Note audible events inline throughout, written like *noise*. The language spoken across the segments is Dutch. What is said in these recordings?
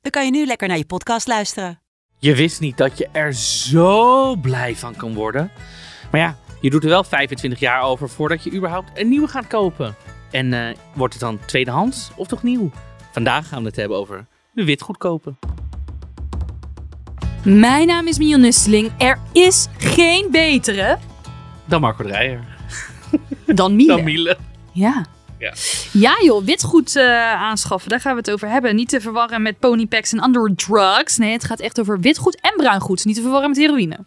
dan kan je nu lekker naar je podcast luisteren. Je wist niet dat je er zo blij van kan worden. Maar ja, je doet er wel 25 jaar over voordat je überhaupt een nieuwe gaat kopen. En eh, wordt het dan tweedehands of toch nieuw? Vandaag gaan we het hebben over de witgoed kopen. Mijn naam is Mion Nusteling. Er is geen betere Dan Marco Dreyer. dan Miele. Dan Miele. Ja. Ja. Ja joh, witgoed eh, aanschaffen, daar gaan we het over hebben. Niet te verwarren met ponypacks en andere drugs. Nee, het gaat echt over witgoed en bruingoed. Niet te verwarren met heroïne.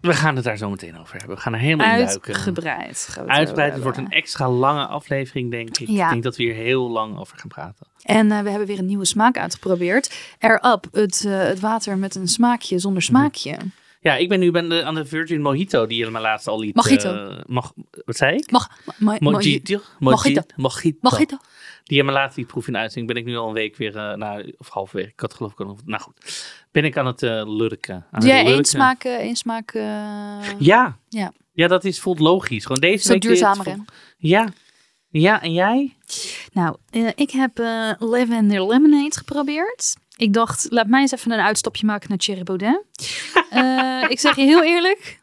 We gaan het daar zo meteen over hebben. We gaan er helemaal in duiken. Uitgebreid. Uitgebreid. Het wordt een extra lange aflevering, denk ik. Ja. Ik denk dat we hier heel lang over gaan praten. En eh, we hebben weer een nieuwe smaak uitgeprobeerd. Air Up, het, eh, het water met een smaakje zonder Mhm. smaakje. Ja, ik ben nu ben de, aan de Virgin Mojito, die je me laatst al liet. Mojito. eh, mag, wat zei ik? Mag, ma- ma- Mojito. Mojito. Mojito. Mojito. Die me laatst liet proeven in uitzending. Ben ik nu al een week weer, eh nou, of week. Ik had geloof ik al, nou goed. Ben ik aan het eh, lurken. Aan het één smaak, één smaak Ja. Ja. Ja, dat is voelt logisch. Gewoon deze ook week duurzamer Ja. Ja, en jij? Nou, ik heb Lavender Lemonade geprobeerd. Ik dacht, laat mij eens even een uitstapje maken naar Thierry Baudet. Eh, ik zeg je heel eerlijk,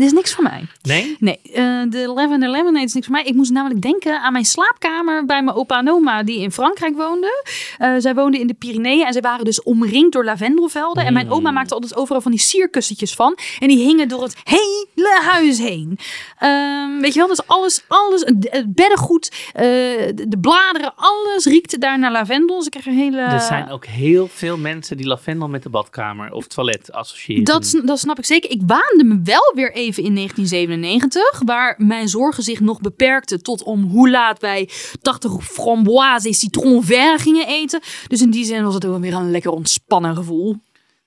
dit is niks voor mij. Nee? Nee, eh, de Lavender Lemonade is niks voor mij. Ik moest namelijk denken aan mijn slaapkamer bij mijn opa en oma die in Frankrijk woonden. Eh, zij woonden in de Pyreneeën en zij waren dus omringd door lavendelvelden. En mijn Mm. oma maakte altijd overal van die sierkussentjes van. En die hingen door het hele huis heen. Ehm, weet je wel, dus alles, alles, het beddengoed, eh, de, de bladeren, alles riekte daar naar lavendel. Dus ik kreeg een hele... Er zijn ook heel veel mensen die lavendel met de badkamer of toilet associëren. Dat, dat snap ik zeker. Ik waande me wel weer even in 1997, waar mijn zorgen zich nog beperkten tot om hoe laat wij 80 framboise citron vert gingen eten. Dus in die zin was het ook weer een lekker ontspannen gevoel.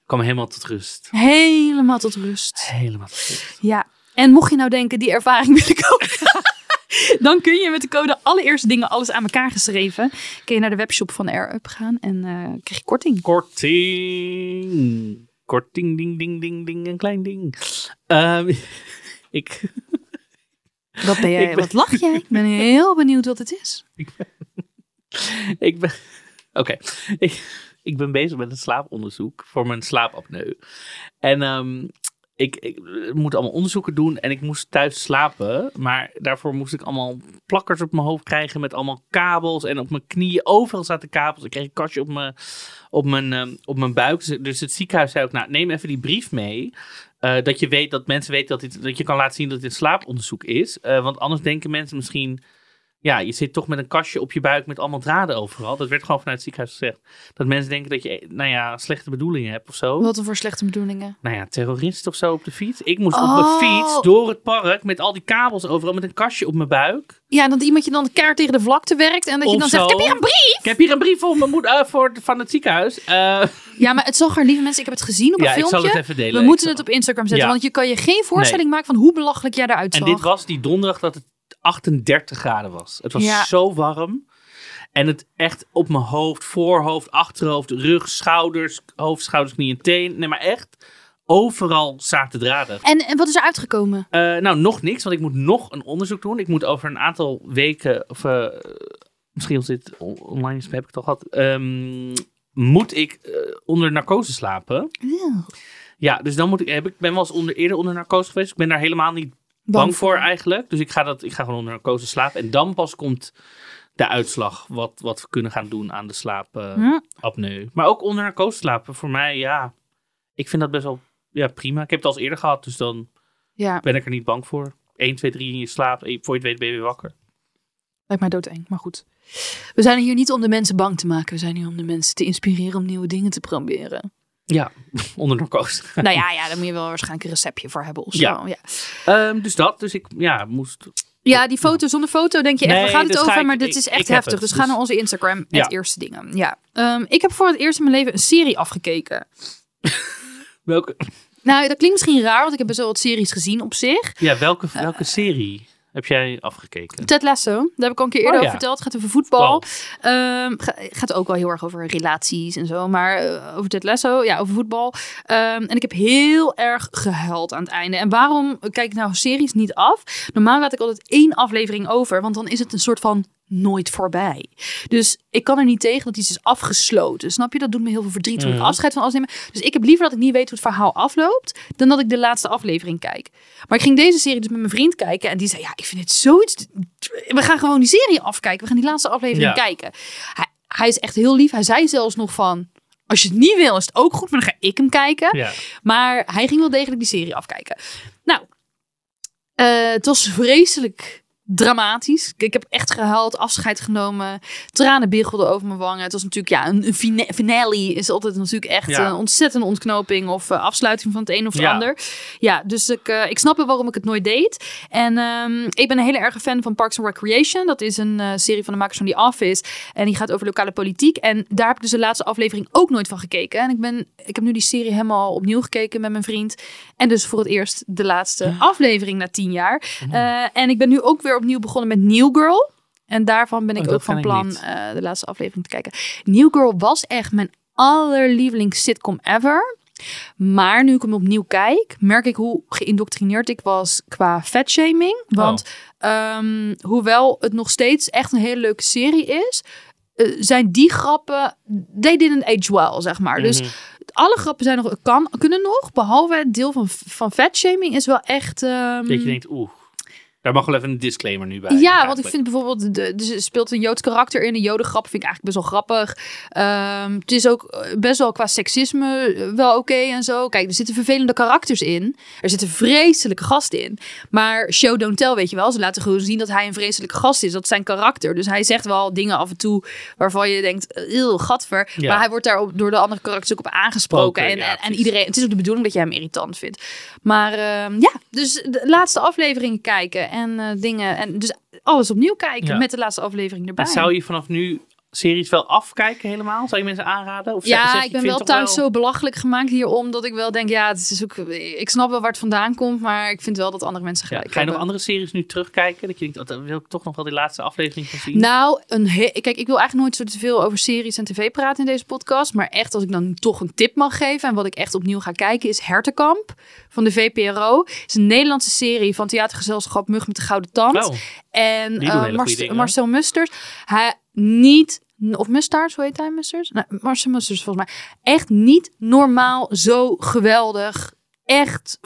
kwam helemaal tot rust. Helemaal tot rust. Helemaal tot rust. Ja. En mocht je nou denken, die ervaring wil ik ook. *laughs* Dan kun je met de code allereerste dingen alles aan elkaar geschreven. Kun je naar de webshop van AirUp gaan en eh krijg je korting. Korting. Korting, ding, ding, ding, ding, een klein ding. Ehm, *laughs* ik, Wat ben jij? Ben- Wat lach jij? Ik ben heel benieuwd wat het is. *laughs* ik ben... Oké. Ik, ik ben bezig met een slaaponderzoek voor mijn slaapapneu. En ehm, ik, moet allemaal onderzoeken doen en ik moest thuis slapen. Maar daarvoor moest ik allemaal plakkers op mijn hoofd krijgen met allemaal kabels. En op mijn knieën, overal zaten kabels. Ik kreeg een kastje op mijn, op mijn, ehm, op mijn buik. Dus- Dus het ziekenhuis zei ook, nou neem even die brief mee. Eh, dat je weet dat mensen weten dat, dit, dat je kan laten zien dat dit slaaponderzoek is. Eh, want anders denken mensen misschien. Ja, je zit toch met een kastje op je buik met allemaal draden overal. Dat werd gewoon vanuit het ziekenhuis gezegd. Dat mensen denken dat je, nou ja, slechte bedoelingen hebt of zo. Wat voor slechte bedoelingen? Nou ja, terrorist of zo op de fiets. Ik moest op Oh. mijn fiets door het park met al die kabels overal met een kastje op mijn buik. Ja, dat iemand je dan de kaart tegen de vlakte werkt en dat je Of dan zegt, ik heb hier een brief. Ik heb hier een brief voor mijn moeder eh, voor, van het ziekenhuis. Eh, Ja, maar het zag er, lieve mensen, ik heb het gezien op een ja, ik filmpje. zal het even delen. We Ik moeten het op Instagram zetten, Ja. want je kan je geen voorstelling maken van hoe belachelijk jij eruit En zag. dit was die donderdag dat het 38 graden was. Het was Ja. zo warm. En het echt op mijn hoofd, voorhoofd, achterhoofd, rug, schouders, hoofd, schouders, knieën, teen. Nee, maar echt overal zaten draden. En, en wat is er uitgekomen? Eh, nou, nog niks, want ik moet nog een onderzoek doen. Ik moet over een aantal weken, of eh, misschien als dit on- online is, heb ik het al gehad. ehm, moet ik eh, onder narcose slapen? Ja, dus dan moet ik. Heb ik ben wel eens onder, eerder onder narcose geweest. Ik ben daar helemaal niet bang, voor eigenlijk. Dus ik ga, dat, ik ga gewoon onder narcose slapen. En dan pas komt de uitslag. Wat, wat we kunnen gaan doen aan de slaapapneu. Hm. Maar ook onder narcose slapen. Voor mij, ja. Ik vind dat best wel ja, prima. Ik heb het al eens eerder gehad. Dus dan Ja, ben ik er niet bang voor. 1, 2, 3 in je slaap. En voor je het weet ben je weer wakker. lijkt mij doodeng, maar goed. We zijn hier niet om de mensen bang te maken. We zijn hier om de mensen te inspireren om nieuwe dingen te proberen. Ja, *laughs* onder narcose. nou ja, ja, daar moet je wel waarschijnlijk een receptje voor hebben of zo. Ja. Ja. Ehm, dus dat. Dus ik ja, moest Ja, die foto zonder foto denk je echt, Nee, gaat dus het over? ik- maar dit is echt heftig. het, Dus dus- ga naar onze Instagram, Ja. het eerste dingen. Ja. Ehm, ik heb voor het eerst in mijn leven een serie afgekeken. *laughs* Welke, Nou, dat klinkt misschien raar, want ik heb best wel wat series gezien op zich. ja, welke, welke serie heb jij afgekeken? Ted Lasso, daar heb ik al een keer eerder Oh, ja. over verteld. Het gaat over voetbal. Wow. Ehm, ga- gaat ook wel heel erg over relaties en zo. Maar eh, over Ted Lasso, ja, over voetbal. Ehm, en ik heb heel erg gehuild aan het einde. En waarom kijk ik nou series niet af? Normaal laat ik altijd één aflevering over, want dan is het een soort van nooit voorbij. Dus ik kan er niet tegen dat iets is afgesloten. Snap je? Dat doet me heel veel verdriet toen ik Mhm. afscheid van alles nemen. Dus ik heb liever dat ik niet weet hoe het verhaal afloopt, dan dat ik de laatste aflevering kijk. Maar ik ging deze serie dus met mijn vriend kijken en die zei, ja, ik vind het zoiets... We gaan gewoon die serie afkijken. We gaan die laatste aflevering Ja. kijken. Hij, hij is echt heel lief. Hij zei zelfs nog van, als je het niet wil, is het ook goed, maar dan ga ik hem kijken. Ja. Maar hij ging wel degelijk die serie afkijken. Nou, eh, het was vreselijk dramatisch. Ik heb echt gehuild, afscheid genomen. Tranen biggelden over mijn wangen. Het was natuurlijk, ja, een, een fina- finale is altijd natuurlijk echt Ja. een ontzettende ontknoping of eh, afsluiting van het een of het Ja. ander. Ja, dus ik, eh, ik snap wel waarom ik het nooit deed. En ehm, ik ben een hele erge fan van Parks and Recreation. Dat is een eh, serie van de makers van The Office. En die gaat over lokale politiek. En daar heb ik dus de laatste aflevering ook nooit van gekeken. En ik, ben, ik heb nu die serie helemaal opnieuw gekeken met mijn vriend. En dus voor het eerst de laatste aflevering na tien jaar. Eh, en ik ben nu ook weer opnieuw begonnen met New Girl. En daarvan ben ik Oh, ook van plan eh, de laatste aflevering te kijken. New Girl was echt mijn allerlievelings sitcom ever. Maar nu ik hem opnieuw kijk, merk ik hoe geïndoctrineerd ik was qua vetshaming. Want ehm, hoewel het nog steeds echt een hele leuke serie is, eh, zijn die grappen, they didn't age well, zeg maar. Dus Mhm. alle grappen zijn nog, kan, kunnen nog, behalve het deel van, van vetshaming is wel echt... ehm, Dat je denkt, oeh, daar mag wel even een disclaimer nu bij. ja, want ik vind bijvoorbeeld, de, dus er speelt een Joods karakter in. Een jodengrap vind ik eigenlijk best wel grappig. Ehm, het is ook eh, best wel qua seksisme eh, wel oké en zo. Kijk, er zitten vervelende karakters in. Er zitten vreselijke gasten in. Maar show don't tell, weet je wel. Ze laten gewoon zien dat hij een vreselijke gast is. Dat is zijn karakter. Dus hij zegt wel dingen af en toe waarvan je denkt, eeuw, gadver. Ja. Maar hij wordt daar door de andere karakters ook op aangesproken. Spoken, En, ja, en, iedereen, het is ook de bedoeling dat jij hem irritant vindt. Maar ehm, ja, dus de laatste afleveringen kijken en eh, dingen. En dus alles opnieuw kijken Ja. met de laatste aflevering erbij. En zou je vanaf nu series wel afkijken helemaal? Zou je mensen aanraden? Of ja, zeg ik ben wel thuis zo belachelijk gemaakt hierom dat ik wel denk, ja, het is ook, ik snap wel waar het vandaan komt, maar ik vind wel dat andere mensen Ja, gelijk ga je nog andere series nu terugkijken? Dat je denkt, oh, daar wil ik toch nog wel die laatste aflevering van zien? Nou, een kijk, ik wil eigenlijk nooit zo te veel over series en tv praten in deze podcast. Maar echt, als ik dan toch een tip mag geven en wat ik echt opnieuw ga kijken, is Hertenkamp van de VPRO. Het is een Nederlandse serie van theatergezelschap Mug met de Gouden Tand. Oh, En eh, hele goede Marce- dingen. Marcel Musters, hij niet, of Mustaars, hoe heet hij Musters? Nee, Marcel Musters volgens mij. Echt niet normaal zo geweldig. Echt,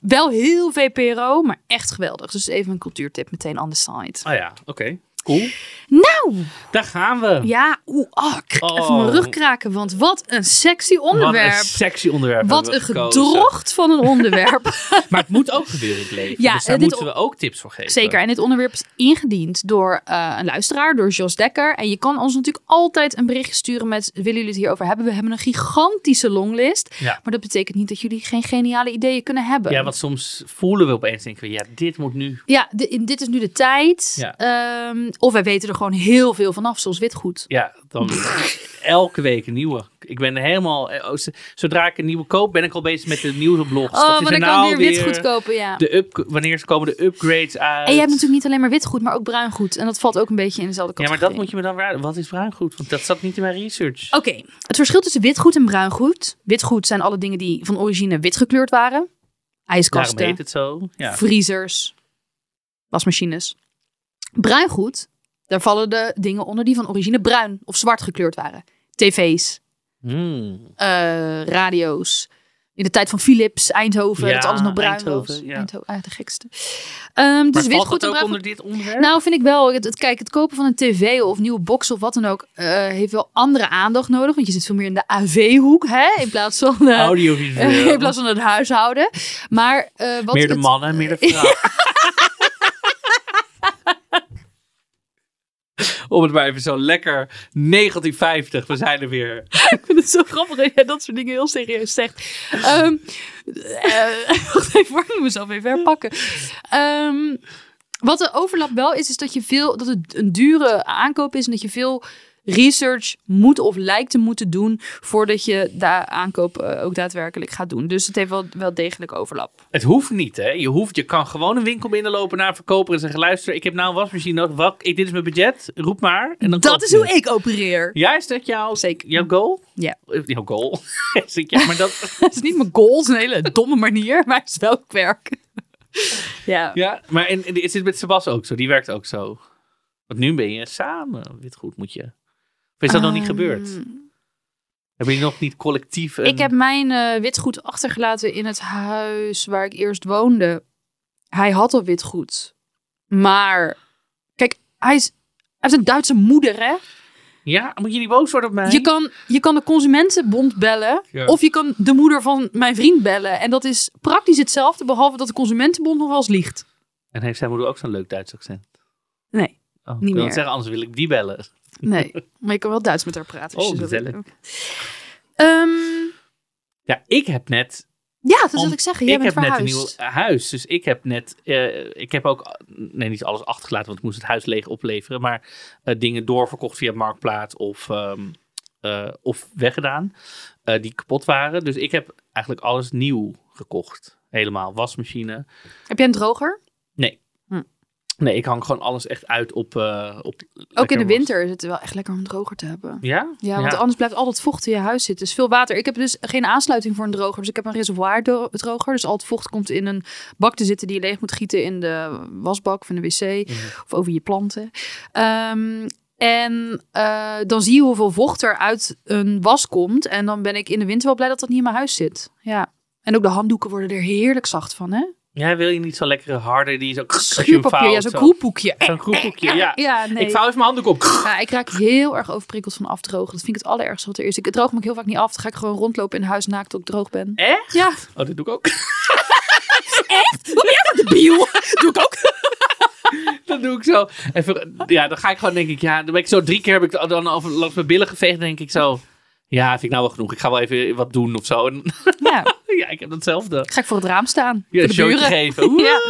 wel heel VPRO, maar echt geweldig. Dus even een cultuurtip meteen on the side. oh ja, oké. Cool. Nou, Daar gaan we. ja, oeh, ik ga even Oh. mijn rug kraken, want wat een sexy Wat onderwerp. een sexy onderwerp. Wat een gedrocht van een onderwerp. *laughs* Maar het moet ook gebeuren in het leven. Ja, dus daar moeten we ook tips voor geven. Zeker. En dit onderwerp is ingediend door eh, een luisteraar, door Jos Dekker. En je kan ons natuurlijk altijd een berichtje sturen met: willen jullie het hierover hebben? We hebben een gigantische longlist. Ja. Maar dat betekent niet dat jullie geen geniale ideeën kunnen hebben. Ja, want soms voelen we opeens, denken we, ja, dit moet nu. Ja, di- dit is nu de tijd. Ja. Ehm, of wij weten er gewoon heel veel vanaf, zoals witgoed. Ja, dan elke week een nieuwe. Ik ben helemaal, eh, oh, zodra ik een nieuwe koop, ben ik al bezig met de nieuwsblogs. Oh, maar dan kan weer witgoed kopen, ja. De up, wanneer komen de upgrades uit? En je hebt natuurlijk niet alleen maar witgoed, maar ook bruingoed. En dat valt ook een beetje in dezelfde Ja, maar categorie. dat moet je me dan weer... Wat is bruingoed? Want dat zat niet in mijn research. Oké, het verschil tussen witgoed en bruingoed. Witgoed zijn alle dingen die van origine wit gekleurd waren. Daarom IJskasten, heet het zo. Ja. vriezers, wasmachines. Bruingoed, daar vallen de dingen onder die van origine bruin of zwart gekleurd waren. TV's, Hmm. eh, radio's. In de tijd van Philips, Eindhoven, Ja, dat alles nog bruin Eindhoven, was. ja. Eindhoven, ah, de gekste. Ehm dus dat en ook onder dit onderwerp? Nou, vind ik wel. Het, het- kijk, het kopen van een tv of nieuwe box of wat dan ook, eh, heeft wel andere aandacht nodig. Want je zit veel meer in de AV-hoek, hè, in plaats van, eh, Audiovisueel. *laughs* in plaats van het huishouden. Maar wat meer de mannen, meer de vrouwen. *laughs* Om het maar even zo lekker 1950, we zijn er weer. *laughs* Ik vind het zo grappig dat jij dat soort dingen heel serieus zegt. Eh, *laughs* wacht even, ik moet mezelf even herpakken. Ehm, Wat de overlap wel is, is dat je veel dat het een dure aankoop is en dat je veel research moet of lijkt te moeten doen voordat je de aankoop eh, ook daadwerkelijk gaat doen. Dus het heeft wel, wel degelijk overlap. Het hoeft niet, hè? Je, hoeft, je kan gewoon een winkel binnenlopen naar een verkoper en zeggen: luister, ik heb nou een wasmachine nodig. Wat, ik, dit is mijn budget, roep maar. En dan Dat is je hoe ik opereer. Ja, is dat jouw, Zeker. jouw goal? Ja. Eh, Jouw goal? *laughs* Ja, maar *laughs* dat, is niet mijn goal, het is een hele domme manier, *laughs* maar het is wel werk. ja. ja, maar is dit met Sebas ook zo? Die werkt ook zo. Want nu ben je samen. Witgoed moet je. Is dat nog niet gebeurd? Ehm, Hebben jullie nog niet collectief een... Ik heb mijn eh, witgoed achtergelaten in het huis waar ik eerst woonde. Hij had al witgoed. Maar, kijk, hij, is, hij heeft een Duitse moeder, hè? Ja, moet je niet boos worden op mij? Je kan, je kan de consumentenbond bellen. Ja. Of je kan de moeder van mijn vriend bellen. En dat is praktisch hetzelfde, behalve dat de consumentenbond nog wel eens liegt. En heeft zijn moeder ook zo'n leuk Duits accent? Nee, Oh, Niet ik wil meer. zeggen, anders wil ik die bellen. *laughs* nee. maar je kan wel Duits met haar praten. als Oh, gezellig. Ehm, Ja, ik heb net ja, dat wil ik zeggen. Jij ik bent heb net een nieuw huis. Dus ik heb net. eh, ik heb ook. Nee, niet alles achtergelaten, want ik moest het huis leeg opleveren. Maar eh, dingen doorverkocht via Marktplaats of, ehm, eh, of weggedaan. die kapot waren. Dus ik heb eigenlijk alles nieuw gekocht. Helemaal. Wasmachine. Heb jij een droger? Nee. Ik hang gewoon alles echt uit op. eh, op Ook in de was. winter is het wel echt lekker om droger te hebben. Ja? Ja, want anders blijft al het vocht in je huis zitten. Dus veel water. Ik heb dus geen aansluiting voor een droger. Dus ik heb een reservoir dro- droger. Dus al het vocht komt in een bak te zitten die je leeg moet gieten in de wasbak in de wc. Of over je planten. Ehm, en eh, dan zie je hoeveel vocht er uit een was komt. En dan ben ik in de winter wel blij dat dat niet in mijn huis zit. Ja. En ook de handdoeken worden er heerlijk zacht van, hè? Ja, wil je niet zo lekkere harde die je hem Schuurpapier, ja, zo'n zo. kroephoekje. Zo'n ja. Ja, nee. Ik vouw even mijn handdoek op. Ja, ik raak heel erg overprikkeld van afdrogen. Dat vind ik het allerergste wat er is. Ik droog me ook heel vaak niet af. Dan ga ik gewoon rondlopen in huis naakt tot ik droog ben. Echt? Ja. Oh, dit doe ik ook. *laughs* Wat ben jij voor debiel? *laughs* Doe ik ook. *laughs* Dat doe ik zo. Even, ja, dan ga ik gewoon, denk ik, ja, dan ben ik zo drie keer heb ik dan over langs mijn billen geveegd. Denk ik zo, ja, vind ik nou wel genoeg. Ik ga wel even wat doen of zo. *laughs* Ja, ja, ik heb datzelfde. ga ik voor het raam staan. Ja, een showtje geven. *laughs* Ja.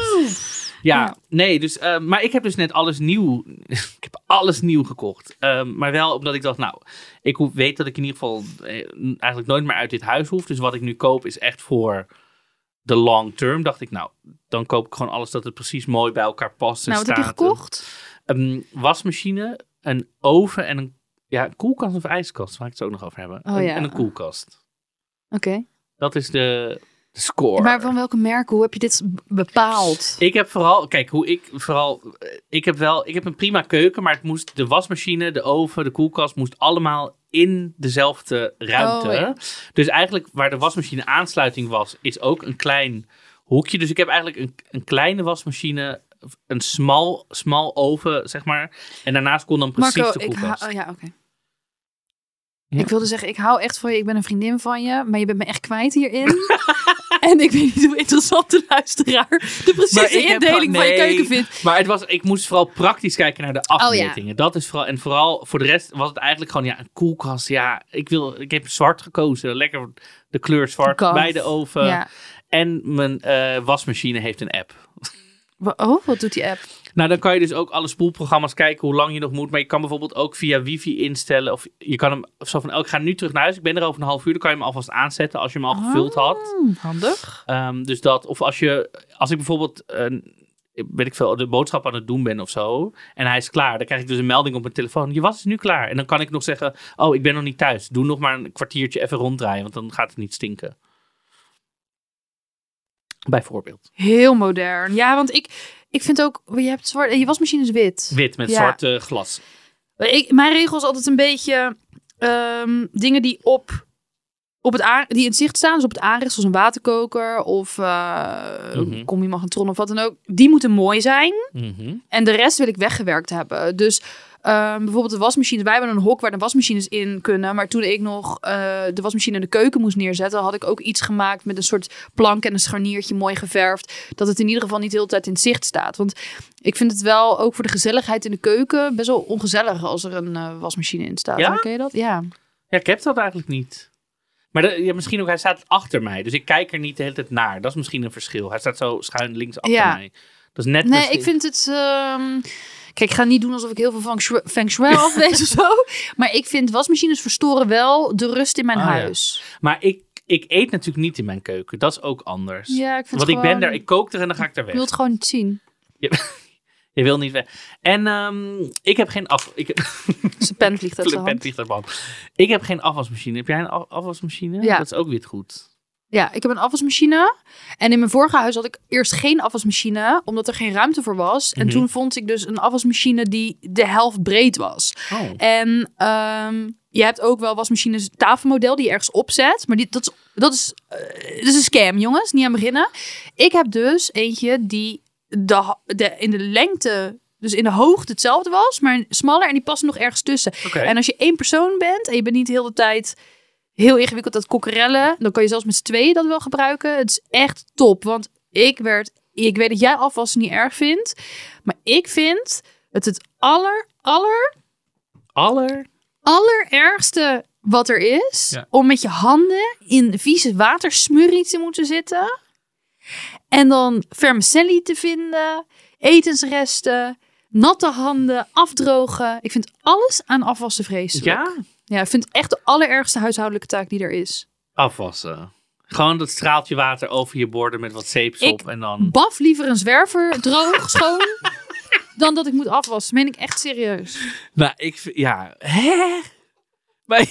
Ja, nee, dus, eh, maar ik heb dus net alles nieuw. *laughs* ik heb alles nieuw gekocht. Ehm, maar wel omdat ik dacht, nou, ik weet dat ik in ieder geval eh, eigenlijk nooit meer uit dit huis hoef. Dus wat ik nu koop is echt voor de long term. Dacht ik, nou, dan koop ik gewoon alles dat het precies mooi bij elkaar past. en Nou, wat heb je gekocht? Een wasmachine, een oven en een ja, koelkast of ijskast, waar ik het ook nog over hebben. Oh, En- ja. En een koelkast. Oké. Dat is de, de score. Maar van welke merken? Hoe heb je dit bepaald? Ik heb vooral, kijk, hoe ik vooral, eh, ik heb wel, ik heb een prima keuken, maar het moest, de wasmachine, de oven, de koelkast, moest allemaal in dezelfde ruimte. Oh, ja. Dus eigenlijk waar de wasmachine aansluiting was, is ook een klein hoekje. Dus ik heb eigenlijk een, een kleine wasmachine, een smal, smal oven, zeg maar. En daarnaast kon dan precies Marco, de ik koelkast. hou... Oh, ja, oké. Ja. Ik wilde zeggen, ik hou echt van je. Ik ben een vriendin van je. Maar je bent me echt kwijt hierin. *laughs* en ik weet niet hoe interessant de luisteraar de precieze heb indeling van je keuken vindt. Maar het was, ik moest vooral praktisch kijken naar de Oh, ja. afmetingen. Dat is vooral, en vooral voor de rest was het eigenlijk gewoon ja, een koelkast. Ja, ik, wil, ik heb zwart gekozen. Lekker de kleur zwart bij de oven. Ja. En mijn eh, wasmachine heeft een app. Oh, wat doet die app? Nou, dan kan je dus ook alle spoelprogramma's kijken hoe lang je nog moet. Maar je kan bijvoorbeeld ook via wifi instellen. Of je kan hem zo van, oh, ik ga nu terug naar huis. Ik ben er over een half uur. Dan kan je hem alvast aanzetten als je hem al gevuld had. Hmm, handig. Ehm, dus dat, of als je, als ik bijvoorbeeld, eh, weet ik veel, de boodschap aan het doen ben of zo. En hij is klaar. Dan krijg ik dus een melding op mijn telefoon. Je was is nu klaar. En dan kan ik nog zeggen, oh, ik ben nog niet thuis. Doe nog maar een kwartiertje even ronddraaien. Want dan gaat het niet stinken. Bijvoorbeeld. Heel modern. Ja, want ik, ik vind ook, je hebt zwart, je wasmachine is wit. Wit met Ja. zwart eh, glas. Ik, mijn regel is altijd een beetje ehm, dingen die op, op het die in het zicht staan, dus op het aanrecht, zoals een waterkoker of uh, Mhm. een combi-magnetron of wat dan ook. Die moeten mooi zijn. Mhm. En de rest wil ik weggewerkt hebben. Dus ehm, bijvoorbeeld de wasmachines. Wij hebben een hok waar de wasmachines in kunnen. Maar toen ik nog eh, de wasmachine in de keuken moest neerzetten, had ik ook iets gemaakt met een soort plank en een scharniertje mooi geverfd. Dat het in ieder geval niet de hele tijd in zicht staat. Want ik vind het wel ook voor de gezelligheid in de keuken best wel ongezellig als er een eh, wasmachine in staat. Ja? Ken je dat? Ja. Ja, ik heb dat eigenlijk niet. Maar de- ja, misschien ook, hij staat achter mij. Dus ik kijk er niet de hele tijd naar. Dat is misschien een verschil. Hij staat zo schuin links achter Ja. mij. Dat is net Nee, misschien- ik vind het... ehm, Kijk, ik ga niet doen alsof ik heel veel feng shui, feng shui afwees *laughs* of zo. Maar ik vind wasmachines verstoren wel de rust in mijn Ah, ja. huis. Maar ik, ik eet natuurlijk niet in mijn keuken. Dat is ook anders. Ja, ik vind Want het ik ben gewoon- daar, ik kook er en dan ga ik er weg. wil het gewoon niet zien. *laughs* Je wil niet weg. En ehm, ik heb geen af... Ik heb, *laughs* Zijn pen vliegt uit zijn pen hand. vliegt uit. Ik heb geen afwasmachine. Heb jij een af- afwasmachine? Ja. Dat is ook weer goed. Ja, ik heb een afwasmachine. En in mijn vorige huis had ik eerst geen afwasmachine, omdat er geen ruimte voor was. En Mhm. toen vond ik dus een afwasmachine die de helft breed was. Oh. En ehm, je hebt ook wel wasmachines tafelmodel die je ergens opzet. Maar die, dat, is, dat, is, eh, dat is een scam, jongens. Niet aan beginnen. Ik heb dus eentje die de, in de lengte, dus in de hoogte hetzelfde was, maar smaller. En die past nog ergens tussen. En als je één persoon bent en je bent niet de hele tijd heel ingewikkeld aan het kokkerellen, dan kan je zelfs met z'n tweeën dat wel gebruiken. Het is echt top, want ik werd, ik weet dat jij afwassen niet erg vindt, maar ik vind het het aller, aller, Aller... allerergste wat er is, Ja. om met je handen in vieze watersmurrie te moeten zitten en dan vermicelli te vinden, etensresten, natte handen, afdrogen. Ik vind alles aan afwassen vreselijk. Ja? Ja, ik vind het echt de allerergste huishoudelijke taak die er is. Afwassen. Gewoon dat straaltje water over je borden met wat zeepsop Ik- en dan... Baf liever een zwerver droog, schoon, *laughs* dan dat ik moet afwassen. Meen ik echt serieus. Nou, ik vind... Ja. Hè? Maar... *laughs*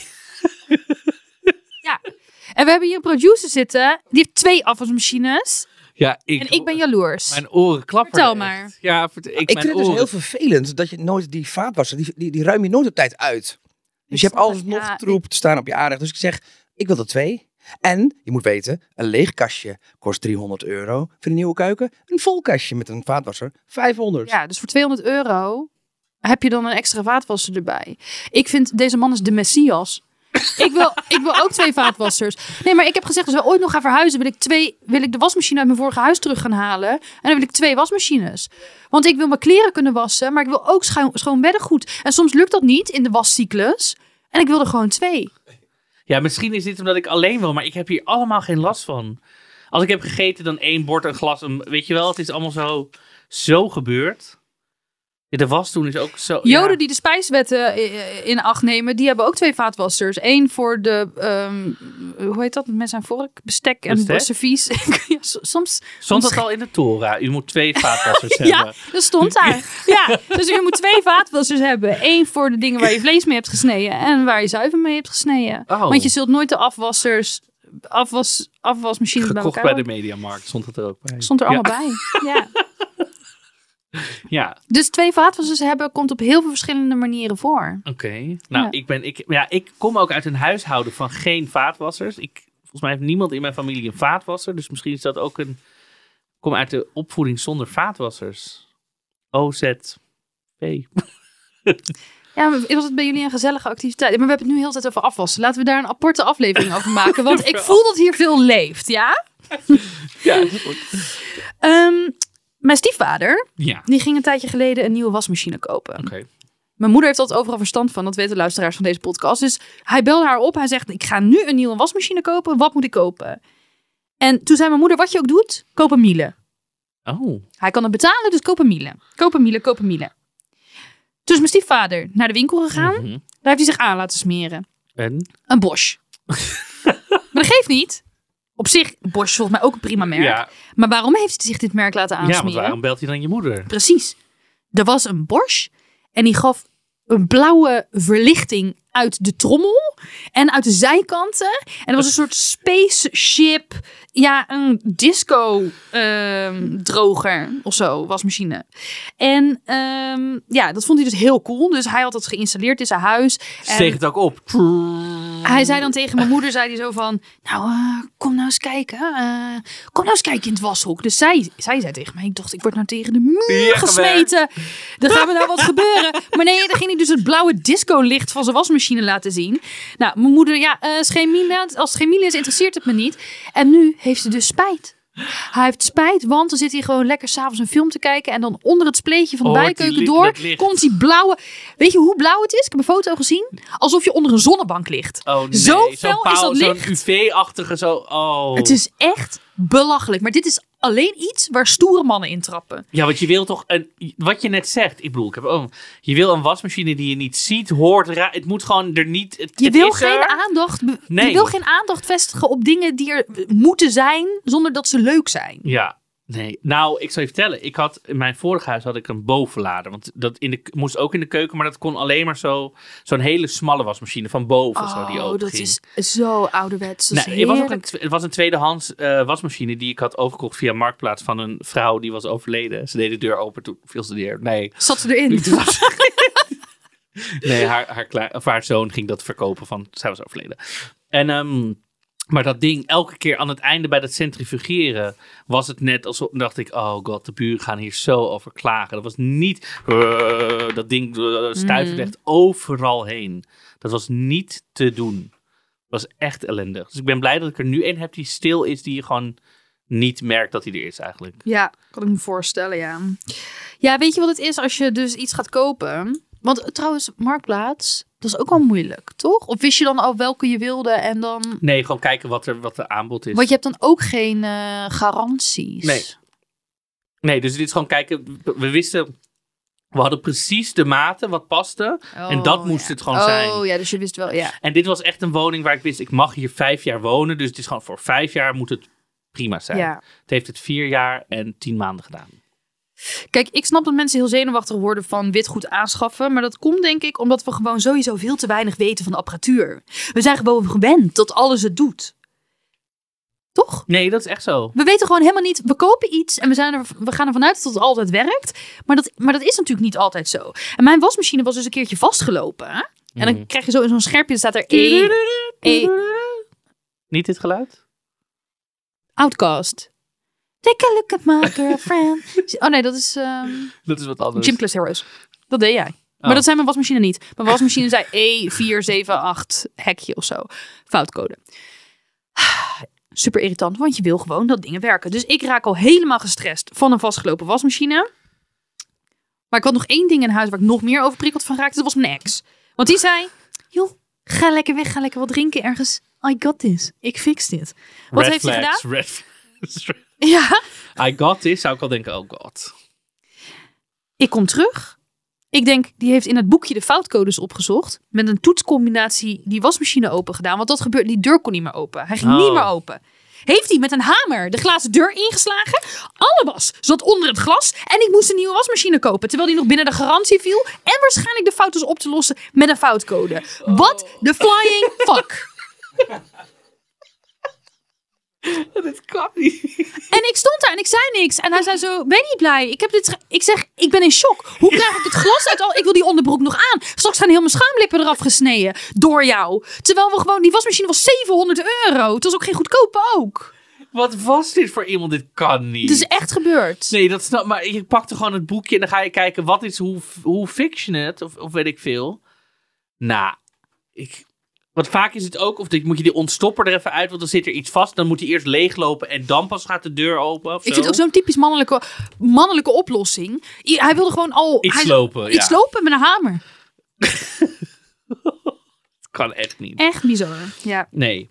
En we hebben hier een producer zitten, die heeft twee afwasmachines. Ja, ik... En ik ben jaloers. Mijn oren klappen. Vertel echt. maar. Ja, vert- ik, Ik mijn vind het dus heel vervelend dat je nooit die vaatwasser, die, die, die ruim je nooit op tijd uit. Dus je hebt het, nog ja, troep te staan op je aanrecht. Dus ik zeg, ik wil er twee. En, je moet weten, een leeg kastje kost 300 euro voor een nieuwe keuken. Een vol kastje met een vaatwasser, 500. Ja, dus voor 200 euro heb je dan een extra vaatwasser erbij. Ik vind deze man is de messias. *laughs* ik, wil, ik wil ook twee vaatwassers. Nee, maar ik heb gezegd, als we ooit nog gaan verhuizen, wil ik, twee, wil ik de wasmachine uit mijn vorige huis terug gaan halen. En dan wil ik twee wasmachines. Want ik wil mijn kleren kunnen wassen, maar ik wil ook schoon, schoon beddengoed. En soms lukt dat niet in de wascyclus. En ik wil er gewoon twee. Ja, misschien is dit omdat ik alleen wil, maar ik heb hier allemaal geen last van. Als ik heb gegeten, dan één bord, een glas. Een, weet je wel, het is allemaal zo, zo gebeurd. Ja, de was toen is ook zo... Joden ja. die de spijswetten eh, in acht nemen, die hebben ook twee vaatwassers. Eén voor de, ehm, hoe heet dat, met zijn vork, bestek en Bestek? servies. ja, *laughs* soms, Stond dat al in de Torah? U moet twee *laughs* vaatwassers ja, hebben. dat stond daar. *laughs* Ja, dus je moet twee vaatwassers hebben. Eén voor de dingen waar je vlees mee hebt gesneden en waar je zuiver mee hebt gesneden. Oh. Want je zult nooit de afwassers, afwas, afwasmachines bij Gekocht elkaar bij de. Mediamarkt, stond het er ook bij. Stond er Ja. allemaal bij. Ja. Ja, Dus twee vaatwassers hebben komt op heel veel verschillende manieren voor. oké. Nou, Ja. ik, ben, ik, ja, ik kom ook uit een huishouden van geen vaatwassers. Ik, volgens mij heeft niemand in mijn familie een vaatwasser. Dus misschien is dat ook een... Ik kom uit de opvoeding zonder vaatwassers. OZV. *laughs* Ja, maar was het bij jullie een gezellige activiteit? Maar we hebben het nu heel tijd over afwassen. Laten we daar een aparte aflevering over maken. Want *laughs* ik voel dat hier veel leeft, ja? Ja, Ehm, mijn stiefvader, ja. oké. die ging een tijdje geleden een nieuwe wasmachine kopen. Mijn moeder heeft altijd overal verstand van. Dat weten de luisteraars van deze podcast. Dus hij belde haar op. Hij zegt, ik ga nu een nieuwe wasmachine kopen. Wat moet ik kopen? En toen zei mijn moeder, wat je ook doet, koop een Miele. Oh, Hij kan het betalen, dus koop een Miele. Koop een Miele, koop een Miele. Toen is mijn stiefvader naar de winkel gegaan. mhm. Daar heeft hij zich aan laten smeren. En? Een Bosch. *laughs* maar dat geeft niet. Op zich, Bosch is volgens mij ook een prima merk. Ja, Maar waarom heeft hij zich dit merk laten ja, want aansmeren? waarom belt hij dan je moeder? Precies. Er was een Bosch en die gaf een blauwe verlichting uit de trommel en uit de zijkanten. En er was een soort spaceship, ja, een disco ehm, droger of zo, wasmachine. En ehm, ja, dat vond hij dus heel cool. Dus hij had dat geïnstalleerd in zijn huis. Steeg het ook op. hij zei dan tegen mijn moeder, zei hij zo van, nou, eh, kom nou eens kijken. eh, kom nou eens kijken in het washok. Dus zij, zij zei tegen mij, ik dacht, ik word nou tegen de muur Ja, gesmeten. Er gaat me nou wat gebeuren. Maar nee, dan ging hij dus het blauwe disco-licht van zijn wasmachine laten zien. Nou, mijn moeder, ja, eh als Schemile is, interesseert het me niet. En nu heeft ze dus spijt. Hij heeft spijt, want dan zit hij gewoon lekker s'avonds een film te kijken. En dan onder het spleetje van de die bijkeuken door licht. komt die blauwe... Weet je hoe blauw het is? Ik heb een foto gezien. Alsof je onder een zonnebank ligt. Oh, Zo nee, fel zo'n is dat pauw- Zo'n licht. UV-achtige zo. Oh. Het is echt belachelijk. Maar dit is alleen iets waar stoere mannen in trappen. Ja, want je wil toch een. Wat je net zegt, ik bedoel, ik heb. Je wil een wasmachine die je niet ziet, hoort, Het moet gewoon er niet. Het, Je het wil geen er. aandacht, Nee. je wil geen aandacht vestigen op dingen die er moeten zijn zonder dat ze leuk zijn. Ja, nee. Nou, ik zal je vertellen. Ik had in mijn vorige huis had ik een bovenlader. Want dat in de, moest ook in de keuken, maar dat kon alleen maar zo. Zo'n hele smalle wasmachine van boven. zo die Oh, dat ging. is zo ouderwets. Dat het, was ook een, het was een tweedehands eh, wasmachine die ik had overgekocht via Marktplaats van een vrouw die was overleden. Ze deed de deur open, toen viel ze neer. Nee, Zat ze erin? *laughs* Nee haar, haar, of haar zoon ging dat verkopen van, zij was overleden. En, ehm, maar dat ding, elke keer aan het einde bij dat centrifugeren, was het net alsof, dacht ik, oh god, de buren gaan hier zo over klagen. Dat was niet, eh, dat ding uh, stuiterde echt overal heen. Dat was niet te doen. Dat was echt ellendig. Dus ik ben blij dat ik er nu een heb die stil is, die je gewoon niet merkt dat hij er is eigenlijk. Ja, kan ik me voorstellen, ja. Ja, weet je wat het is als je dus iets gaat kopen? Want eh, trouwens, Marktplaats, dat is ook wel moeilijk, toch? Of wist je dan al welke je wilde en dan... Nee, gewoon kijken wat er, wat er aanbod is. Want je hebt dan ook geen eh, garanties. Nee. Nee, dus dit is gewoon kijken. We wisten, we hadden precies de maten wat paste. en dat moest het gewoon oh, zijn. Oh ja, dus je wist wel, ja. En dit was echt een woning waar ik wist, ik mag hier vijf jaar wonen. Dus het is gewoon voor vijf jaar moet het prima zijn. ja. Het heeft het vier jaar en tien maanden gedaan. Kijk, ik snap dat mensen heel zenuwachtig worden van witgoed aanschaffen. Maar dat komt denk ik omdat we gewoon sowieso veel te weinig weten van de apparatuur. We zijn gewoon gewend dat alles het doet. Toch? Nee, dat is echt zo. We weten gewoon helemaal niet. We kopen iets en we, zijn er, we gaan ervan uit dat het altijd werkt. Maar dat, maar dat is natuurlijk niet altijd zo. En mijn wasmachine was dus een keertje vastgelopen. Hè? En dan Mhm. krijg je zo in zo'n scherpje, staat er E, E, Niet dit geluid? Outcast. Take a look at my girlfriend. *laughs* Oh nee, dat is ehm Dat is wat anders. Gym Class Heroes. Dat deed jij. Maar Oh. dat zijn mijn wasmachine niet. Mijn wasmachine zei E478 hekje of zo. Foutcode. *sighs* Super irritant, want je wil gewoon dat dingen werken. Dus ik raak al helemaal gestrest van een vastgelopen wasmachine. Maar ik had nog één ding in huis waar ik nog meer overprikkeld van raakte. Dat was mijn ex. Want die zei, joh, ga lekker weg, ga lekker wat drinken ergens. I got this. Ik fix dit. Wat Red heeft hij flags, gedaan? Red. Ja, I got this, zou ik al denken, oh god. Ik kom terug. Ik denk, die heeft in het boekje de foutcodes opgezocht. Met een toetscombinatie die wasmachine open gedaan. Want dat gebeurde, die deur kon niet meer open. Hij ging Oh. niet meer open. Heeft hij met een hamer de glazen deur ingeslagen? Alle was zat onder het glas. En ik moest een nieuwe wasmachine kopen. Terwijl die nog binnen de garantie viel. En waarschijnlijk de fout was op te lossen met een foutcode. What the flying *laughs* fuck? *laughs* Dit kan niet. En ik stond daar en ik zei niks. En hij zei zo, ben je niet blij? Ik, heb dit ik zeg, ik ben in shock. Hoe krijg ik het glas uit? al? Ik wil die onderbroek nog aan. Straks gaan heel mijn schaamlippen eraf gesneden. Door jou. Terwijl we gewoon, die wasmachine was 700 euro. Het was ook geen goedkope ook. Wat was dit voor iemand? Dit kan niet. Het is echt gebeurd. Nee, dat snap maar je pakt er gewoon het boekje en dan ga je kijken wat is, hoe, hoe fiction het, of, of weet ik veel. Nou, ik... Want vaak is het ook, of dit- moet je die ontstopper er even uit, want dan zit er iets vast. Dan moet hij eerst leeglopen en dan pas gaat de deur open. Of Ik vind het ook zo'n typisch mannelijke, mannelijke oplossing. I- Hij wilde gewoon al... Iets hij- slopen, Iets ja. lopen met een hamer. *laughs* Het kan echt niet. Echt bizar. Ja. Nee.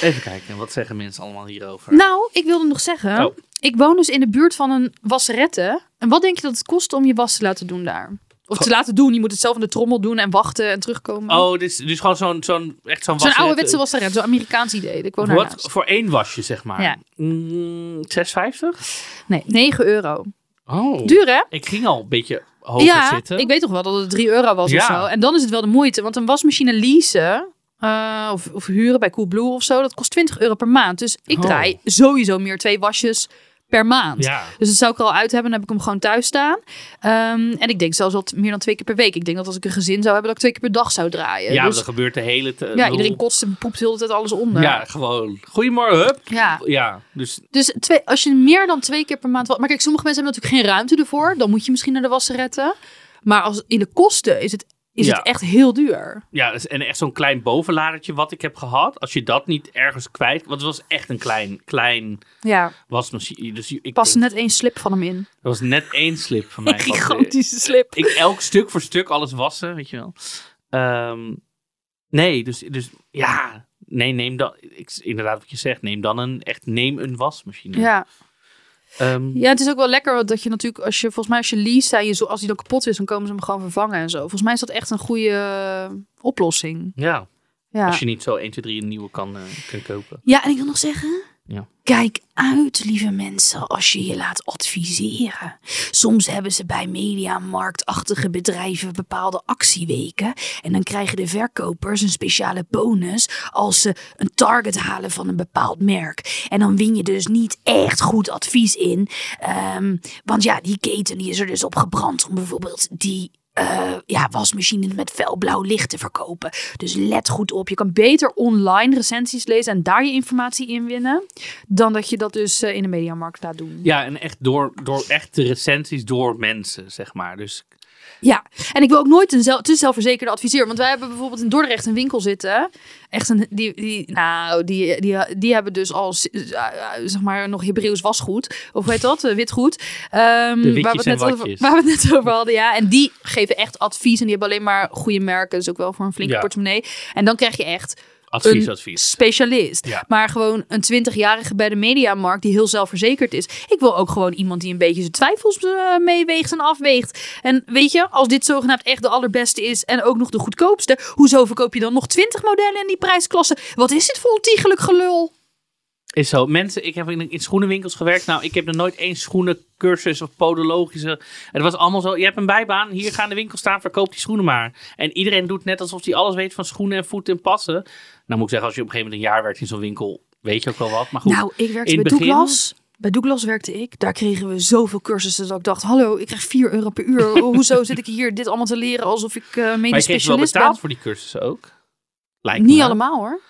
Even kijken, wat zeggen mensen allemaal hierover? Nou, ik wilde nog zeggen. Oh. Ik woon dus in de buurt van een wasserette. En wat denk je dat het kost om je was te laten doen daar? Of te laten doen. Je moet het zelf in de trommel doen en wachten en terugkomen. Oh, dit is dus gewoon zo'n, zo'n, echt zo'n Zo'n ouderwetse wasserette. Zo'n Amerikaans idee. Ik woon Wat? Voor één wasje, zeg maar. Ja. Mm, 6,50? Nee, 9 euro. Oh. Duur hè? Ik ging al een beetje hoger ja, zitten. ik weet toch wel dat het 3 euro was Ja. of zo. En dan is het wel de moeite. Want een wasmachine leasen eh, of, of huren bij Coolblue of zo, dat kost 20 euro per maand. Dus ik Oh. draai sowieso meer twee wasjes per maand. Ja. Dus dat zou ik er al uit hebben. Dan heb ik hem gewoon thuis staan. Ehm, en ik denk zelfs t- meer dan twee keer per week. Ik denk dat als ik een gezin zou hebben, dat ik twee keer per dag zou draaien. Ja, dus, dat gebeurt de hele tijd. ja iedereen kotst en poept de hele tijd alles onder. Ja, gewoon. Goedemorgen, hup. Ja. Ja, dus Dus twee, als je meer dan twee keer per maand... Maar kijk, sommige mensen hebben natuurlijk geen ruimte ervoor. Dan moet je misschien naar de wasseretten. Maar als, in de kosten is het, is Ja. het echt heel duur. ja, dus- en echt zo'n klein bovenladertje wat ik heb gehad. Als je dat niet ergens kwijt... Want het was echt een klein, klein Ja, wasmachine. Dus ik pas denk- net één slip van hem in. Er was net één slip van *laughs* mij. Een gigantische slip. Ik elk stuk voor stuk alles wassen, weet je wel. Ehm, nee, dus, dus ja... Nee, neem dan... Ik, inderdaad wat je zegt. Neem dan een... Echt, neem een wasmachine. Ja. Ehm, Ja, het is ook wel lekker dat je natuurlijk, als je volgens mij als je lease en je zo, als die dan kapot is, dan komen ze hem gewoon vervangen en zo. Volgens mij is dat echt een goede eh, oplossing. ja, Ja. als je niet zo 1, 2, 3 een nieuwe kan, eh, kan kopen. Ja, en ik wil nog zeggen. Ja. Kijk uit, lieve mensen, als je je laat adviseren. Soms hebben ze bij mediamarktachtige bedrijven bepaalde actieweken. En dan krijgen de verkopers een speciale bonus als ze een target halen van een bepaald merk. En dan win je dus niet echt goed advies in. Ehm, want ja, die keten die is er dus op gebrand om bijvoorbeeld die eh, ja, wasmachines met felblauw licht te verkopen. Dus let goed op. Je kan beter online recensies lezen en daar je informatie in winnen. Dan dat je dat dus eh, in de mediamarkt laat doen. Ja, en echt door, door echte recensies door mensen, zeg maar. Dus Ja, en ik wil ook nooit een zel te zelfverzekerde adviseur. Want wij hebben bijvoorbeeld in Dordrecht een winkel zitten. Echt een, die, die, nou, die, die, die hebben dus al, eh, eh, zeg maar, nog Hebreeuws wasgoed. Of heet dat? Eh, Witgoed. Ehm, waar, we het net over, waar we het net over hadden, ja. En die geven echt advies. En die hebben alleen maar goede merken. Dus ook wel voor een flinke Ja. portemonnee. En dan krijg je echt advies, een advies. specialist. Ja. Maar gewoon een 20-jarige bij de mediamarkt die heel zelfverzekerd is. Ik wil ook gewoon iemand die een beetje zijn twijfels eh, meeweegt en afweegt. En weet je, als dit zogenaamd echt de allerbeste is en ook nog de goedkoopste, hoezo verkoop je dan nog 20 modellen in die prijsklasse? Wat is dit voor ontiegelijk gelul? Is zo. Mensen, ik heb in, in schoenenwinkels gewerkt. Nou, ik heb nog nooit één schoenencursus of podologische. Het was allemaal zo. Je hebt een bijbaan. Hier gaan de winkel staan. Verkoop die schoenen maar. En iedereen doet net alsof hij alles weet van schoenen en voeten en passen. Nou moet ik zeggen, als je op een gegeven moment een jaar werkt in zo'n winkel, weet je ook wel wat. Maar goed. Nou, ik werkte in bij begin- Douglas. Bij Douglas werkte ik. Daar kregen we zoveel cursussen dat ik dacht, hallo, ik krijg 4 euro per uur. *laughs* Hoezo zit ik hier dit allemaal te leren alsof ik eh maar medisch je kreeg wel specialist betaald ben? voor die cursussen ook. Lijkt Niet me. allemaal hoor.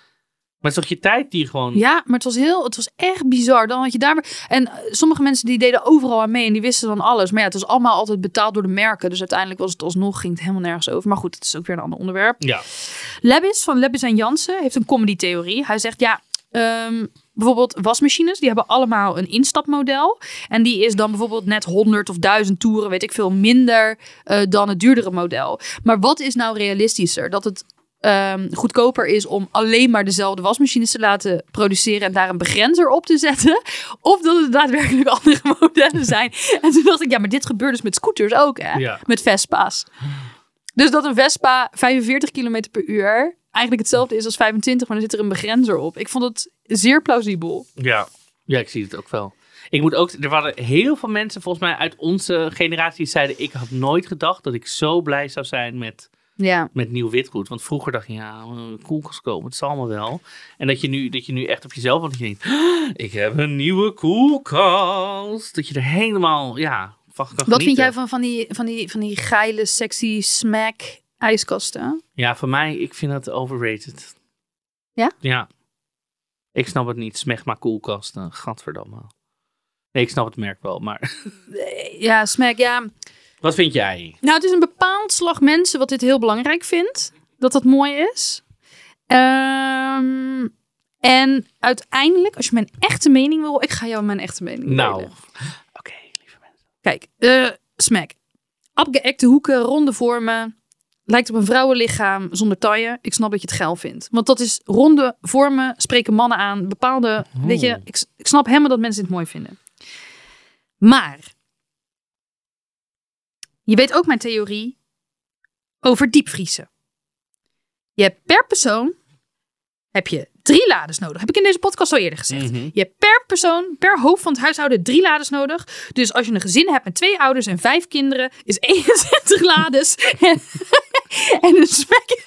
Maar het is toch je tijd die gewoon... Ja, maar het was heel, het was echt bizar. Dan had je daar en eh, sommige mensen die deden overal aan mee en die wisten dan alles. Maar ja, het was allemaal altijd betaald door de merken. Dus uiteindelijk was het alsnog ging het helemaal nergens over. Maar goed, het is ook weer een ander onderwerp. Ja. Lebis van Lebis en Jansen heeft een comedy theorie. Hij zegt ja, ehm, bijvoorbeeld wasmachines, die hebben allemaal een instapmodel. En die is dan bijvoorbeeld net 100 of 1000 toeren, weet ik veel, minder eh, dan het duurdere model. Maar wat is nou realistischer? Dat het ehm, goedkoper is om alleen maar dezelfde wasmachines te laten produceren en daar een begrenzer op te zetten? *laughs* Of dat het daadwerkelijk *laughs* andere modellen zijn? En toen dacht ik, ja, maar dit gebeurt dus met scooters ook, hè? Ja. Met Vespa's. Dus dat een Vespa 45 km per uur eigenlijk hetzelfde is als 25, maar dan zit er een begrenzer op. Ik vond het zeer plausibel. Ja. ja, ik zie het ook wel. Ik moet ook, er waren heel veel mensen volgens mij uit onze generatie die zeiden: Ik had nooit gedacht dat ik zo blij zou zijn met, Ja. met nieuw witgoed. Want vroeger dacht je, ja, koelkast komen, het zal allemaal wel. En dat je nu, dat je nu echt op jezelf, want je denkt: "Ah, Ik heb een nieuwe koelkast. Dat je er helemaal, ja, van kan Wat vind jij van, van, die, van, die, van die geile, sexy smack ijskasten? Ja, voor mij, ik vind dat overrated. Ja? Ja. Ik snap het niet. Smegma koelkasten. Gadverdamme. Nee, ik snap het merk wel, maar... *laughs* Ja, smack, ja. Wat vind jij? Nou, het is een bepaald slag mensen wat dit heel belangrijk vindt. Dat dat mooi is. Ehm, en uiteindelijk, als je mijn echte mening wil... Ik ga jou mijn echte mening Nou, delen. oké, lieve mensen. Kijk, eh smack. Abgeëkte hoeken, ronde vormen. Lijkt op een vrouwenlichaam zonder taille. Ik snap dat je het geil vindt. Want dat is ronde vormen, spreken mannen aan. Bepaalde, weet je, ik, ik snap helemaal dat mensen dit mooi vinden. Maar, je weet ook mijn theorie over diepvriezen. Je hebt per persoon, heb je drie lades nodig. Heb ik in deze podcast al eerder gezegd. Mhm. Je hebt per persoon, per hoofd van het huishouden drie lades nodig. Dus als je een gezin hebt met twee ouders en vijf kinderen, is *laughs* 61 lades. En, *laughs* en een smek,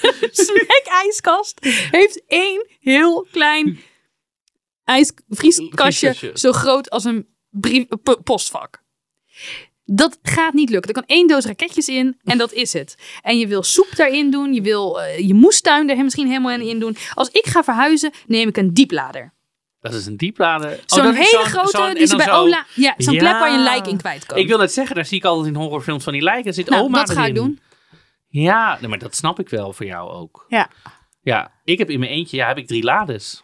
een *laughs* smek-ijskast heeft één heel klein ijsvrieskastje, Vrieskastje. zo groot als een brief, po- postvak. Dat gaat niet lukken. Er kan één doos raketjes in en dat is het. En je wil soep daarin doen. Je wil eh, je moestuin er misschien helemaal in doen. Als ik ga verhuizen, neem ik een dieplader. Dat is een dieplader. Oh, Zo'n hele grote, die ze bij zo- Ola... Ja, zo'n Ja. plek waar je een lijk in kwijt kan. Ik wil net zeggen, daar zie ik altijd in horrorfilms van die lijken. Zit nou, oma dat ga ik erin. doen. Ja, nee, maar dat snap ik wel voor jou ook. Ja, Ja, ik heb in mijn eentje, ja, heb ik drie lades.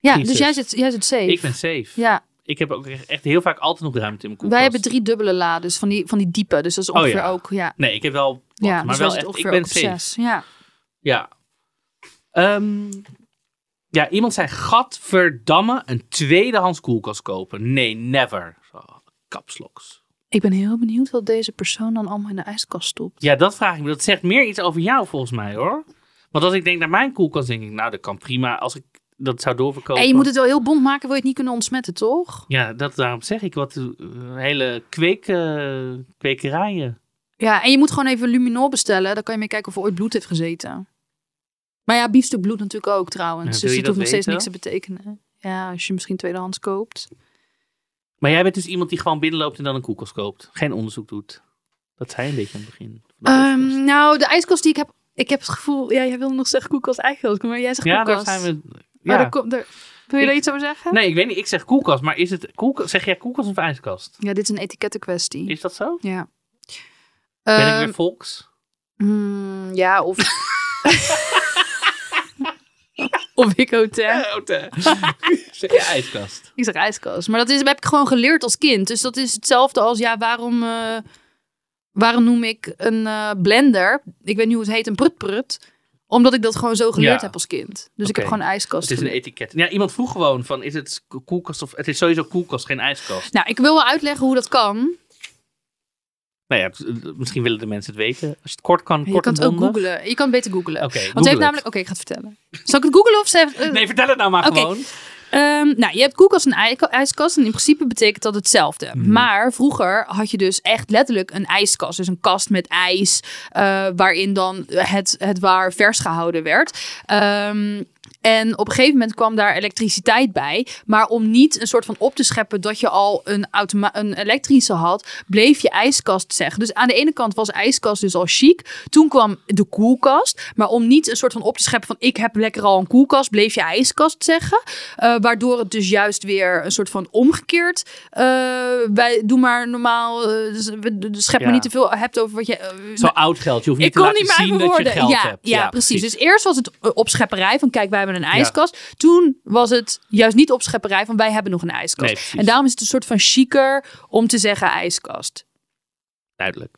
ja Jezus. dus jij zit, jij zit safe. Ik ben safe. Ja, Ik heb ook echt heel vaak altijd nog ruimte in mijn koelkast. wij hebben drie dubbele lades van die, van die diepe. Dus dat is Oh, ongeveer ja. ook... Ja, Nee, ik heb wel wat, ja maar dus wel echt, ik ben zes. Ja. Ja. Ehm, Ja, iemand zei, gadverdamme, een tweedehands koelkast kopen. Nee, never. Zo, kapsloks. Ik ben heel benieuwd wat deze persoon dan allemaal in de ijskast stopt. Ja, dat vraag ik me. Dat zegt meer iets over jou volgens mij hoor. Want als ik denk naar mijn koelkast, denk ik, nou, dat kan prima als ik dat zou doorverkopen. En je moet het wel heel bond maken, wil je het niet kunnen ontsmetten, toch? Ja, dat, daarom zeg ik wat eh, hele kweek, eh, kwekerijen. Ja, en je moet gewoon even luminol bestellen. Dan kan je mee kijken of er ooit bloed heeft gezeten. Maar ja, biefstuk bloed natuurlijk ook trouwens. Ja, dus het hoeft nog steeds niks te betekenen. Ja, als je misschien tweedehands koopt. Maar jij bent dus iemand die gewoon binnenloopt en dan een koelkast koopt. Geen onderzoek doet. Dat zei een beetje aan het begin. de Ehm, nou, de ijskast die ik heb... Ik heb het gevoel... Ja, jij wilde nog zeggen koelkast, ijskast. Maar jij zegt ja, daar koelkast. zijn we. Maar Ja. wil je daar iets over zeggen? Nee, ik weet niet. Ik zeg koelkast, maar is het koelkast? Zeg jij koelkast of ijskast? Ja, dit is een etikettenkwestie. Is dat zo? Ja. Ben ik Ehm, weer volks? mm, ja, of... *laughs* of ik hotel. zeg je ijskast? Ik zeg ijskast. Maar dat is, heb ik gewoon geleerd als kind. Dus dat is hetzelfde als, ja, waarom, eh, waarom noem ik een eh, blender, ik weet niet hoe het heet, een prutprut? Omdat ik dat gewoon zo geleerd Ja. heb als kind. Dus ik heb gewoon ijskast Het is een etiket. Ja, iemand vroeg gewoon van, is het koelkast of... Het is sowieso koelkast, geen ijskast. Nou, ik wil wel uitleggen hoe dat kan. Nou ja, misschien willen de mensen het weten. Als je het kort kan, Je kort kan het ook googlen. Je kan beter googlen. Oké, Want google heeft namelijk... Oké, ik ga het vertellen. Zal ik het googlen of... Ze, Nee, vertel het nou maar gewoon. Ehm, nou, je hebt koelkast en ij- ijskast en in principe betekent dat hetzelfde. Mhm. Maar vroeger had je dus echt letterlijk een ijskast. Dus een kast met ijs, eh, waarin dan het, het waar vers gehouden werd. Ehm, en op een gegeven moment kwam daar elektriciteit bij. Maar om niet een soort van op te scheppen dat je al een, een elektrische had, bleef je ijskast zeggen. Dus aan de ene kant was ijskast dus al chic. Toen kwam de koelkast. Maar om niet een soort van op te scheppen van ik heb lekker al een koelkast, bleef je ijskast zeggen. Eh, waardoor het dus juist weer een soort van omgekeerd. eh, wij doen maar normaal. eh, dus we- dus schep Ja. maar niet te veel hebt over wat je. Zo oud geld. Je hoeft niet ik te kon laten niet meer zien dat je geld Ja, hebt. ja, precies. Dus eerst was het opschepperij van kijk, wij hebben een ijskast. Toen was het juist niet opschepperij van wij hebben nog een ijskast. Nee, en daarom is het een soort van chiquer om te zeggen ijskast. Duidelijk.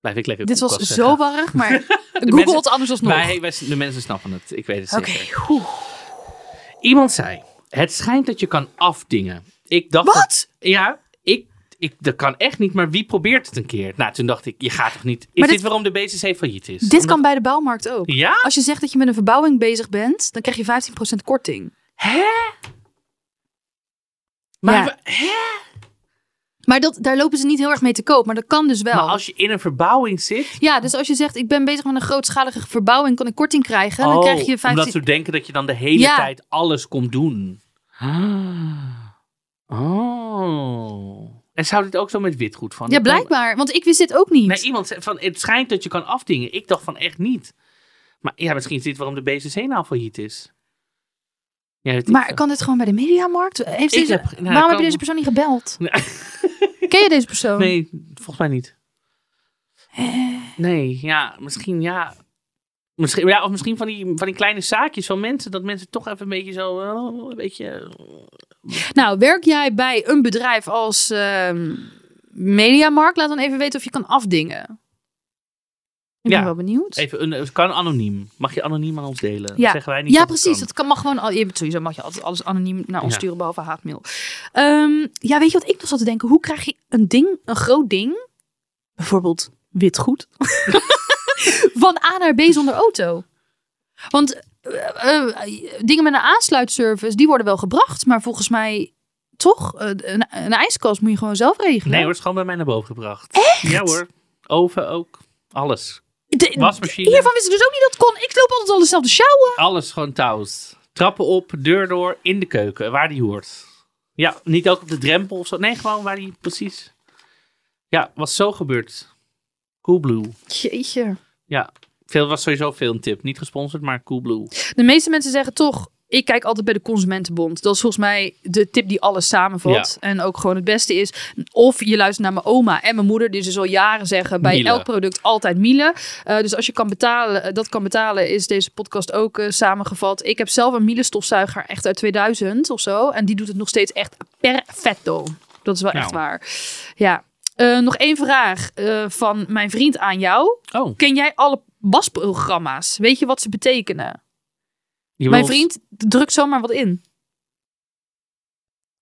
Blijf ik lekker Dit was zo warrig, maar *laughs* *laughs* Google het anders alsnog. Wij, wij, de mensen snappen het. Ik weet het Oké, zeker. oeh. Iemand zei, het schijnt dat je kan afdingen. Ik dacht... Wat? dat- ja, ik, dat kan echt niet, maar wie probeert het een keer? Nou, toen dacht ik, je gaat toch niet... Is dit, dit- waarom de BCC failliet is? Dit Omdat- kan bij de bouwmarkt ook. Ja? Als je zegt dat je met een verbouwing bezig bent, dan krijg je 15% korting. Hè? Maar, Ja. we- hè? Maar dat, daar lopen ze niet heel erg mee te koop, maar dat kan dus wel. maar als je in een verbouwing zit... Ja, dus als je zegt ik ben bezig met een grootschalige verbouwing, kan ik korting krijgen, dan Oh, krijg je 15... Omdat ze denken dat je dan de hele Ja. tijd alles komt doen. Oh. En zou dit ook zo met witgoed van? Ja, blijkbaar, want ik wist dit ook niet. Nee, iemand zei van, het schijnt dat je kan afdingen. Ik dacht van echt niet. Maar ja, misschien is dit waarom de BCC nou failliet is. Ja, ik maar kan dit gewoon bij de mediamarkt? Heeft deze, heb- nou, waarom heb je deze persoon niet gebeld? Nee. Ken je deze persoon? Nee, volgens mij niet. Nee, ja, misschien ja. Misschien, ja, of misschien van die, van die kleine zaakjes van mensen, dat mensen toch even een beetje zo, eh, een beetje... Nou, werk jij bij een bedrijf als ehm, Mediamarkt? Laat dan even weten of je kan afdingen. Ik Ja. ben wel benieuwd. Even, een, het kan anoniem. Mag je anoniem aan ons delen? Dat Ja. zeggen wij niet Ja, dat het precies. kan. Dat kan, mag gewoon. al- sowieso mag je altijd alles anoniem naar ons Ja. sturen, behalve haatmail. Ehm, ja, weet je wat ik nog zat te denken? Hoe krijg je een ding, een groot ding, bijvoorbeeld witgoed, *laughs* van A naar B zonder auto? Want dingen met een aansluitservice, die worden wel gebracht, maar volgens mij toch, eh, een, een ijskast moet je gewoon zelf regelen. Nee hoor, het is gewoon bij mij naar boven gebracht. Echt? Ja hoor. Oven ook. Alles. De- Wasmachine. Hiervan wist ik dus ook niet dat het kon. Ik loop altijd al dezelfde sjouwen. Alles gewoon touws. Trappen op, deur door, in de keuken, waar die hoort. Ja, niet ook op de drempel of zo. Nee, gewoon waar die precies... Ja, was zo gebeurd. Coolblue. Jeetje. Ja, veel was sowieso veel een tip. Niet gesponsord, maar Coolblue. De meeste mensen zeggen toch, ik kijk altijd bij de Consumentenbond. Dat is volgens mij de tip die alles samenvat. En ook gewoon het beste is. Of je luistert naar mijn oma en mijn moeder, die dus al jaren zeggen bij Miele. elk product altijd Miele. Eh, dus als je kan betalen, eh, dat kan betalen, is deze podcast ook eh, samengevat. Ik heb zelf een Miele stofzuiger echt uit 2000 of zo. En die doet het nog steeds echt perfecto. Dat is wel echt Nou. waar. Ja. Nog één vraag van mijn vriend aan jou. Oh, Ken jij alle wasprogramma's? Weet je wat ze betekenen? Mijn vriend drukt zomaar wat in.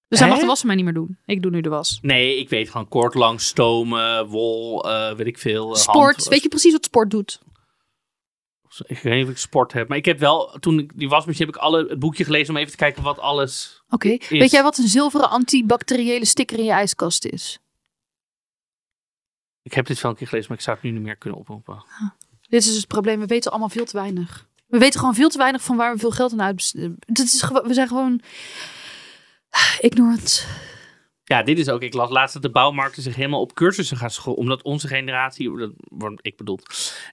Dus hij mag de was mij niet meer doen. Ik doe nu de was. Nee, ik weet gewoon kort, lang, stomen, wol, eh, weet ik veel. eh, Sport. hand- Weet je precies wat sport doet? Ik weet niet of ik sport heb. Maar ik heb wel, toen ik die wasmachine heb ik alle, het boekje gelezen om even te kijken wat alles... Oké. Weet jij wat een zilveren antibacteriële sticker in je ijskast is? Ik heb dit wel een keer gelezen, maar ik zou het nu niet meer kunnen oproepen. Dit is dus het probleem. We weten allemaal veel te weinig. We weten gewoon veel te weinig van waar we veel geld aan uitbesteden. Dit is gewoon, we zijn gewoon ignorant. Ja, dit is ook. Ik las laatst dat de bouwmarkten zich helemaal op cursussen gaan scholen. Omdat onze generatie, dat wordt ik bedoel,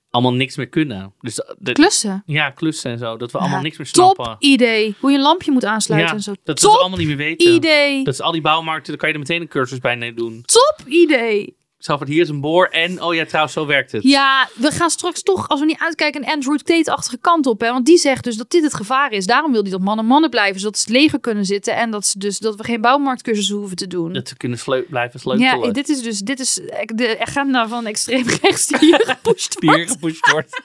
allemaal niks meer kunnen. Dus de, Klussen. ja, klussen en zo. Dat we allemaal niks meer snappen. Top idee. Hoe je een lampje moet aansluiten ja, en zo. dat we Top allemaal niet meer weten. idee. Dat is al die bouwmarkten, daar kan je er meteen een cursus bij doen. Top idee. Van, hier is een boor en, oh ja, trouwens, zo werkt het. Ja, we gaan straks toch, als we niet uitkijken, een Android Tate-achtige kant op. Hè? Want die zegt dus dat dit het gevaar is. Daarom wil hij dat mannen mannen blijven, zodat ze het leger kunnen zitten. En dat, ze dus, dat we geen bouwmarktcursussen hoeven te doen. Dat ze kunnen sleu- blijven sleutelen. ja, dit is dus dit is de agenda van extreem rechts die hier gepusht die hier wordt. gepusht wordt.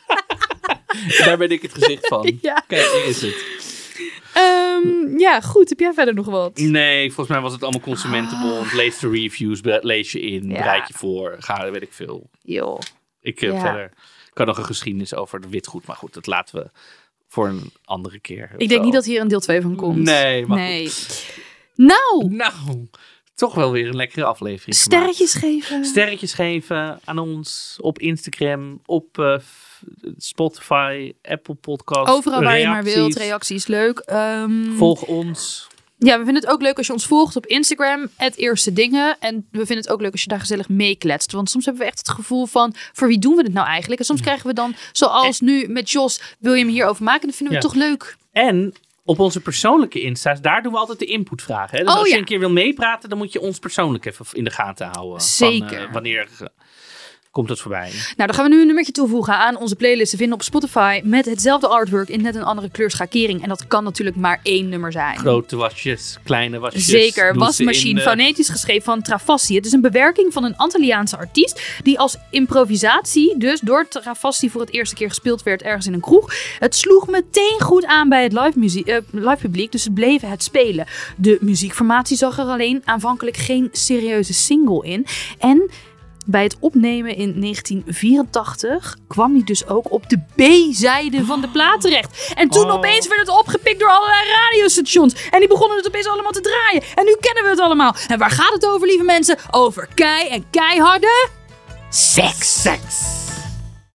*laughs* Daar ben ik het gezicht van. Ja. Kijk, hier is het. Ehm, ja, goed. Heb jij verder nog wat? Nee, volgens mij was het allemaal consumentenbond. Lees de reviews, lees je in, Ah. Ja. bereid je voor. Ga, weet ik veel. Joh. Ik heb Ja. verder ik kan nog een geschiedenis over de witgoed, maar goed, dat laten we voor een andere keer. Ik denk niet dat hier een deel 2 van komt. Nee, maar nee. Nou, Nou, toch wel weer een lekkere aflevering. gemaakt. sterretjes geven. Sterretjes geven aan ons op Instagram, op eh, Spotify, Apple Podcasts. Overal waar je maar wilt. reacties. Leuk. Ehm, Volg ons. Ja, we vinden het ook leuk als je ons volgt op Instagram, het eerste dingen. En we vinden het ook leuk als je daar gezellig meekletst. Want soms hebben we echt het gevoel van, voor wie doen we dit nou eigenlijk? En soms krijgen we dan, zoals nu met Jos, wil je hem hierover maken? Dat vinden we Ja. toch leuk. En op onze persoonlijke Insta's, daar doen we altijd de inputvragen. Hè? Dus Oh, als je ja. een keer wil meepraten, dan moet je ons persoonlijk even in de gaten houden. Van, Zeker. eh, wanneer komt het voorbij? Nou, dan gaan we nu een nummertje toevoegen aan onze playlist te vinden op Spotify. Met hetzelfde artwork in net een andere kleurschakering. En dat kan natuurlijk maar één nummer zijn. Grote wasjes, kleine wasjes. Zeker, wasmachine, in, eh, fonetisch geschreven van Travassi. Het is een bewerking van een Antilliaanse artiest die als improvisatie dus door Travassi voor het eerste keer gespeeld werd ergens in een kroeg. Het sloeg meteen goed aan bij het live, muzie- eh, live publiek, dus ze bleven het spelen. De muziekformatie zag er alleen aanvankelijk geen serieuze single in. En bij het opnemen in 1984 kwam hij dus ook op de B-zijde van de plaat terecht. En toen Oh. opeens werd het opgepikt door allerlei radiostations. En die begonnen het opeens allemaal te draaien. En nu kennen we het allemaal. En waar gaat het over, lieve mensen? Over kei en keiharde seks. Seks.